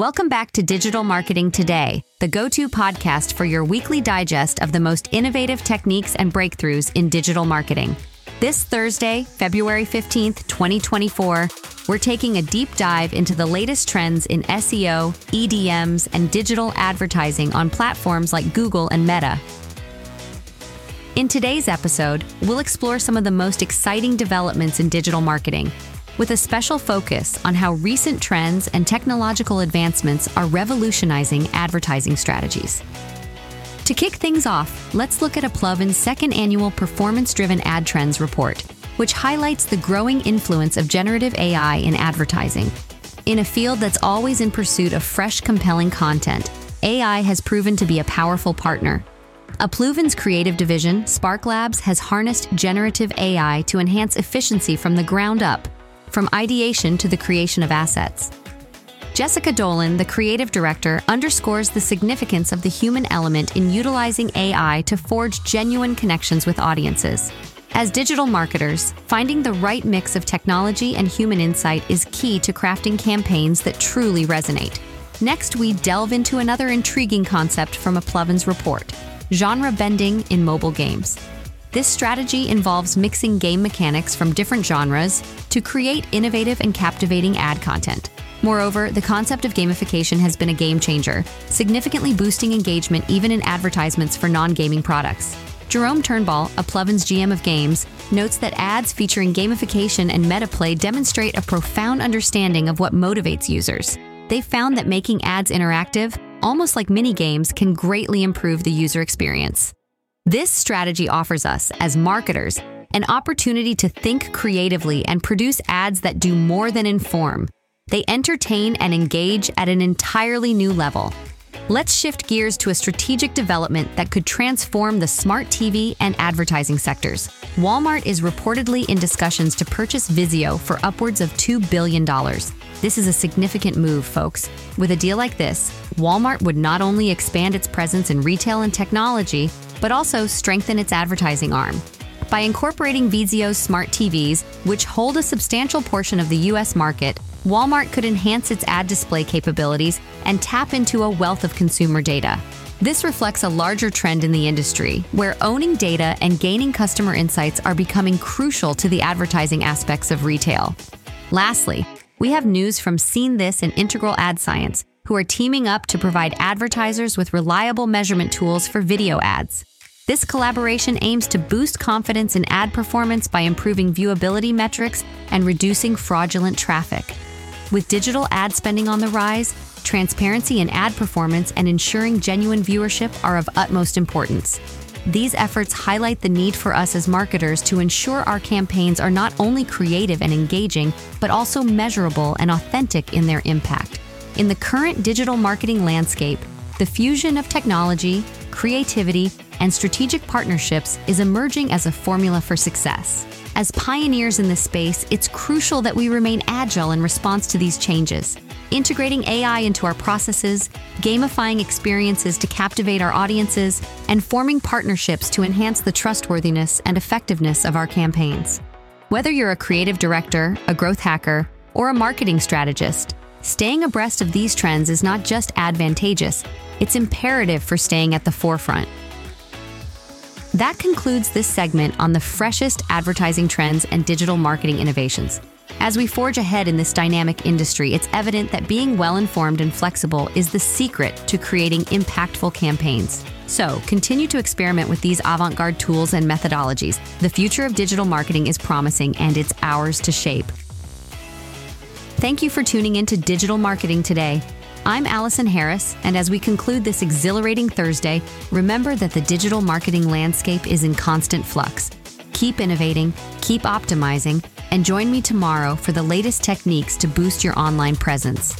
Welcome back to Digital Marketing Today, the go to podcast for your weekly digest of the most innovative techniques and breakthroughs in digital marketing. This Thursday, February 15th, 2024, we're taking a deep dive into the latest trends in SEO, EDMs, and digital advertising on platforms like Google and Meta. In today's episode, we'll explore some of the most exciting developments in digital marketing, with a special focus on how recent trends and technological advancements are revolutionizing advertising strategies. To kick things off, let's look at AppLovin's second annual Performance Driven Ad Trends report, which highlights the growing influence of generative AI in advertising. In a field that's always in pursuit of fresh, compelling content, AI has proven to be a powerful partner. AppLovin's creative division, Spark Labs, has harnessed generative AI to enhance efficiency from the ground up, from ideation to the creation of assets. Jessica Dolan, the creative director, underscores the significance of the human element in utilizing AI to forge genuine connections with audiences. As digital marketers, finding the right mix of technology and human insight is key to crafting campaigns that truly resonate. Next, we delve into another intriguing concept from AppLovin's report genre bending in mobile games. This strategy involves mixing game mechanics from different genres to create innovative and captivating ad content. Moreover, the concept of gamification has been a game changer, significantly boosting engagement even in advertisements for non gaming products. Jerome Turnbull, a AppLovin's GM of games, notes that ads featuring gamification and metaplay demonstrate a profound understanding of what motivates users. They found that making ads interactive, almost like mini games, can greatly improve the user experience. This strategy offers us, as marketers, an opportunity to think creatively and produce ads that do more than inform, they entertain and engage at an entirely new level. Let's shift gears to a strategic development that could transform the smart TV and advertising sectors. Walmart is reportedly in discussions to purchase Vizio for upwards of $2 billion. This is a significant move, folks. With a deal like this, Walmart would not only expand its presence in retail and technology, but also strengthen its advertising arm. By incorporating Vizio's smart TVs, which hold a substantial portion of the US market, Walmart could enhance its ad display capabilities and tap into a wealth of consumer data. This reflects a larger trend in the industry, where owning data and gaining customer insights are becoming crucial to the advertising aspects of retail. Lastly, we have news from SeenThis and Integral Ad Science, who are teaming up to provide advertisers with reliable measurement tools for video ads. This collaboration aims to boost confidence in ad performance by improving viewability metrics and reducing fraudulent traffic. With digital ad spending on the rise, transparency in ad performance and ensuring genuine viewership are of utmost importance. These efforts highlight the need for us as marketers to ensure our campaigns are not only creative and engaging, but also measurable and authentic in their impact. In the current digital marketing landscape, the fusion of technology, creativity, and strategic partnerships is emerging as a formula for success. As pioneers in this space, it's crucial that we remain agile in response to these changes. Integrating AI into our processes, gamifying experiences to captivate our audiences, and forming partnerships to enhance the trustworthiness and effectiveness of our campaigns. Whether you're a creative director, a growth hacker, or a marketing strategist, staying abreast of these trends is not just advantageous, it's imperative for staying at the forefront. That concludes this segment on the freshest advertising trends and digital marketing innovations. As we forge ahead in this dynamic industry, it's evident that being well informed and flexible is the secret to creating impactful campaigns. So, continue to experiment with these avant garde tools and methodologies. The future of digital marketing is promising, and it's ours to shape. Thank you for tuning in to Digital Marketing today. I'm Allison Harris, and as we conclude this exhilarating Thursday, remember that the digital marketing landscape is in constant flux. Keep innovating, keep optimizing, and join me tomorrow for the latest techniques to boost your online presence.